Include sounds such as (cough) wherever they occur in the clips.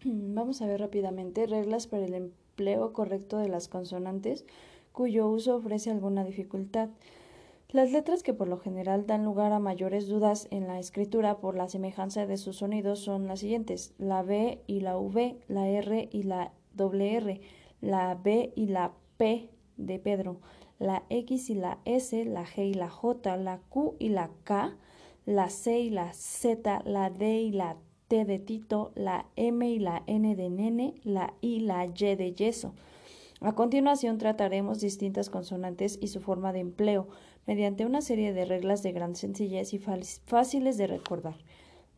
(clears throat) Vamos a ver rápidamente reglas para el empleo correcto de las consonantes cuyo uso ofrece alguna dificultad. Las letras que por lo general dan lugar a mayores dudas en la escritura por la semejanza de sus sonidos son las siguientes: la B y la V, la R y la R, la B y la P de Pedro, la X y la S, la G y la J, la Q y la K, la C y la Z, la D y la T de Tito, la M y la N de nene, la I y la Y de yeso. A continuación trataremos distintas consonantes y su forma de empleo, mediante una serie de reglas de gran sencillez y fáciles de recordar.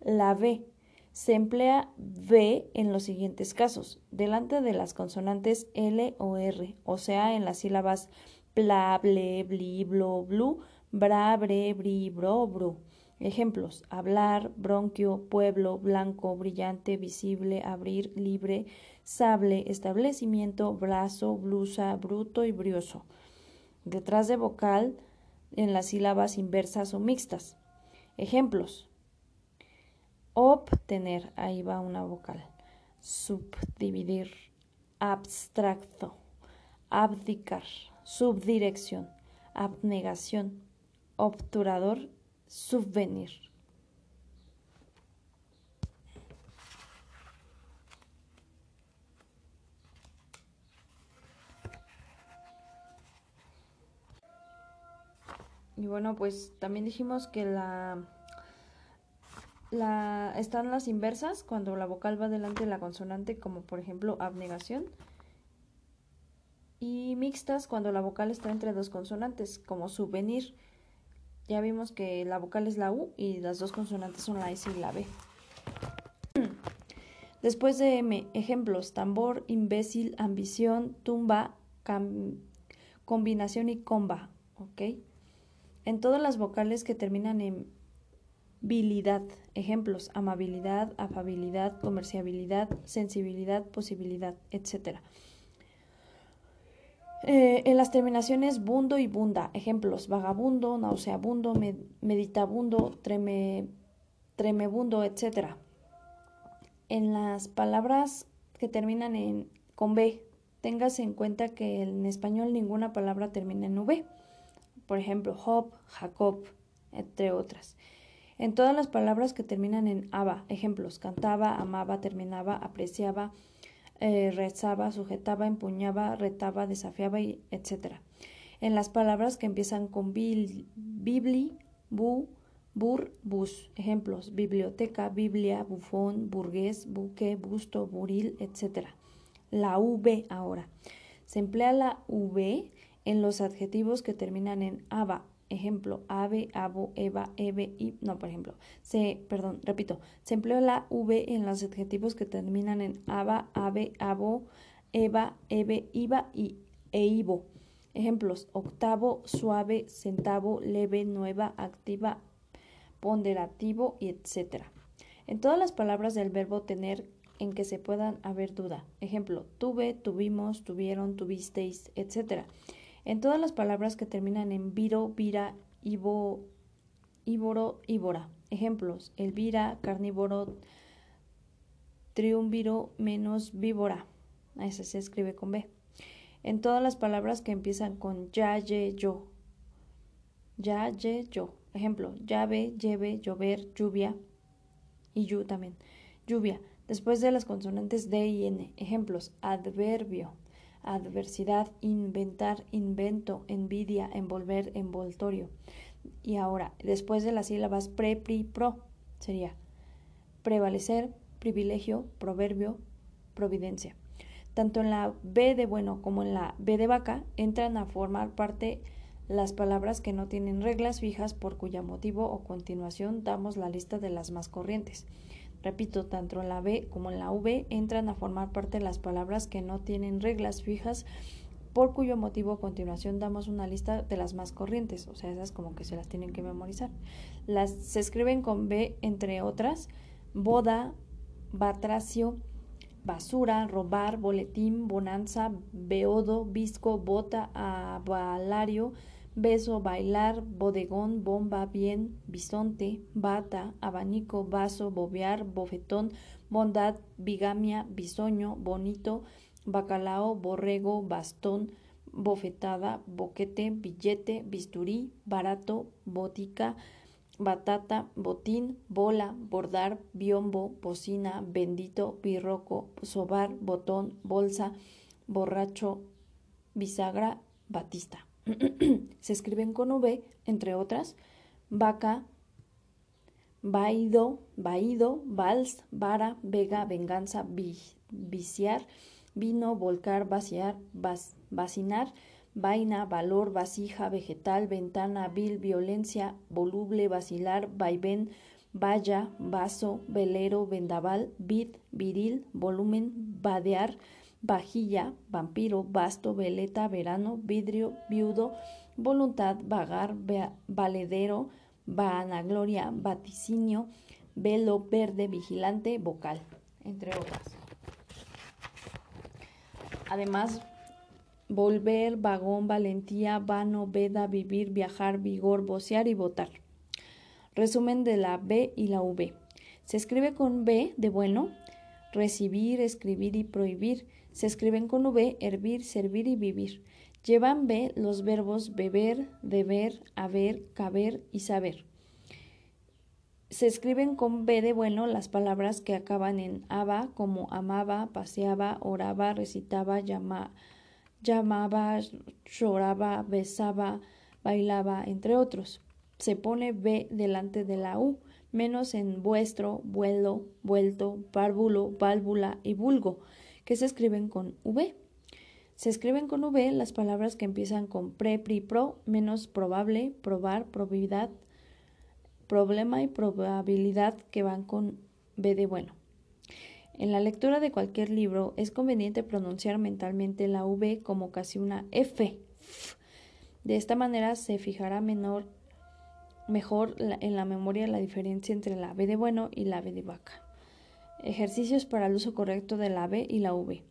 La B. Se emplea B en los siguientes casos, delante de las consonantes L o R, o sea, en las sílabas pla, ble, bli, blo, blu, bra, bre, bri, bro, bru. Ejemplos: hablar, bronquio, pueblo, blanco, brillante, visible, abrir, libre, sable, establecimiento, brazo, blusa, bruto y brioso. Detrás de vocal en las sílabas inversas o mixtas. Ejemplos: obtener, ahí va una vocal. Subdividir, abstracto, abdicar subdirección, abnegación, obturador, subvenir. Y bueno, pues también dijimos que la, la están las inversas cuando la vocal va delante de la consonante, como por ejemplo abnegación y mixtas cuando la vocal está entre dos consonantes, como subvenir. Ya vimos que la vocal es la U y las dos consonantes son la S y la B. (clears throat) Después de M, ejemplos, tambor, imbécil, ambición, tumba, combinación y comba. ¿ok? En todas las vocales que terminan en bilidad, ejemplos, amabilidad, afabilidad, comerciabilidad, sensibilidad, posibilidad, etc. Eh, en las terminaciones bundo y bunda, ejemplos, vagabundo, nauseabundo, meditabundo, treme, tremebundo, etc. En las palabras que terminan en, con B, tengas en cuenta que en español ninguna palabra termina en V. Por ejemplo, Job, Jacob, entre otras. En todas las palabras que terminan en aba, ejemplos, cantaba, amaba, terminaba, apreciaba, eh, rezaba, sujetaba, empuñaba, retaba, desafiaba, etc. En las palabras que empiezan con bibli, bu, bur, bus. Ejemplos: biblioteca, biblia, bufón, burgués, buque, busto, buril, etc. La V ahora. Se emplea la V en los adjetivos que terminan en aba, ejemplo, ave, abo, eva, eve, y, no, por ejemplo, se, perdón, repito, se empleó la V en los adjetivos que terminan en aba, ave, abo, eva, eve, iba y e ivo. Ejemplos, octavo, suave, centavo, leve, nueva, activa, ponderativo y etc. En todas las palabras del verbo tener en que se puedan haber duda. Ejemplo, tuve, tuvimos, tuvieron, tuvisteis, etc. En todas las palabras que terminan en viro, vira, ivo, íboro, íbora. Ejemplos: elvira, carnívoro, triunviro, menos víbora. Ese se escribe con B. En todas las palabras que empiezan con ya, ye, yo. Ya, ye, yo. Ejemplo: llave, lleve, llover, lluvia y yu también. Lluvia. Después de las consonantes D y N. Ejemplos: adverbio adversidad, inventar, invento, envidia, envolver, envoltorio. Y ahora, después de las sílabas pre, pri, pro, sería prevalecer, privilegio, proverbio, providencia. Tanto en la B de bueno como en la B de vaca entran a formar parte las palabras que no tienen reglas fijas por cuyo motivo o continuación damos la lista de las más corrientes. Repito, tanto la B como la V entran a formar parte de las palabras que no tienen reglas fijas, por cuyo motivo a continuación damos una lista de las más corrientes, o sea, esas como que se las tienen que memorizar. Las se escriben con B, entre otras, boda, batracio, basura, robar, boletín, bonanza, beodo, visco, bota, avalario, beso, bailar, bodegón, bomba, bien, bisonte, bata, abanico, vaso, bobear, bofetón, bondad, bigamia, bisoño, bonito, bacalao, borrego, bastón, bofetada, boquete, billete, bisturí, barato, botica, batata, botín, bola, bordar, biombo, bocina, bendito, birroco, sobar, botón, bolsa, borracho, bisagra, batista. (clears throat) Se escriben con V, entre otras, vaca, vaído, vaído, vals, vara, vega, venganza, viciar, vino, volcar, vaciar, vacinar, vaina, valor, vasija, vegetal, ventana, vil, violencia, voluble, vacilar, vaivén, valla, vaso, velero, vendaval, vid, viril, volumen, vadear, vajilla, vampiro, basto, veleta, verano, vidrio, viudo, voluntad, vagar, valedero, vanagloria, vaticinio, velo, verde, vigilante, vocal, entre otras. Además, volver, vagón, valentía, vano, veda, vivir, viajar, vigor, vocear y votar. Resumen de la B y la V. Se escribe con B de bueno, recibir, escribir y prohibir. Se escriben con V, hervir, servir y vivir. Llevan B los verbos beber, deber, haber, caber y saber. Se escriben con B de bueno las palabras que acaban en aba, como amaba, paseaba, oraba, recitaba, llama, llamaba, lloraba, besaba, bailaba, entre otros. Se pone B delante de la U, menos en vuestro, vuelo, vuelto, párvulo, válvula y vulgo, que se escriben con V. Se escriben con V las palabras que empiezan con pre, pri, pro, menos probable, probar, probabilidad, problema y probabilidad que van con B de bueno. En la lectura de cualquier libro es conveniente pronunciar mentalmente la V como casi una F. De esta manera se fijará mejor en la memoria la diferencia entre la B de bueno y la B de vaca. Ejercicios para el uso correcto de la B y la V.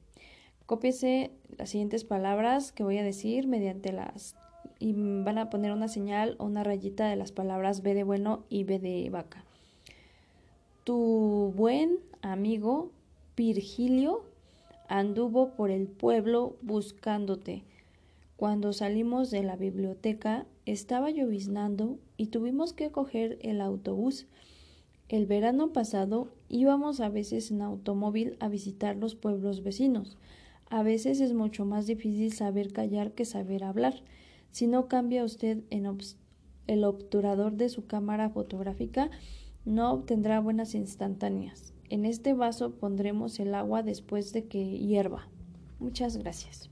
Cópiese las siguientes palabras que voy a decir mediante las y van a poner una señal o una rayita de las palabras B de bueno y B de vaca. Tu buen amigo Virgilio anduvo por el pueblo buscándote. Cuando salimos de la biblioteca estaba lloviznando y tuvimos que coger el autobús. El verano pasado íbamos a veces en automóvil a visitar los pueblos vecinos. A veces es mucho más difícil saber callar que saber hablar. Si no cambia usted en el obturador de su cámara fotográfica, no obtendrá buenas instantáneas. En este vaso pondremos el agua después de que hierva. Muchas gracias.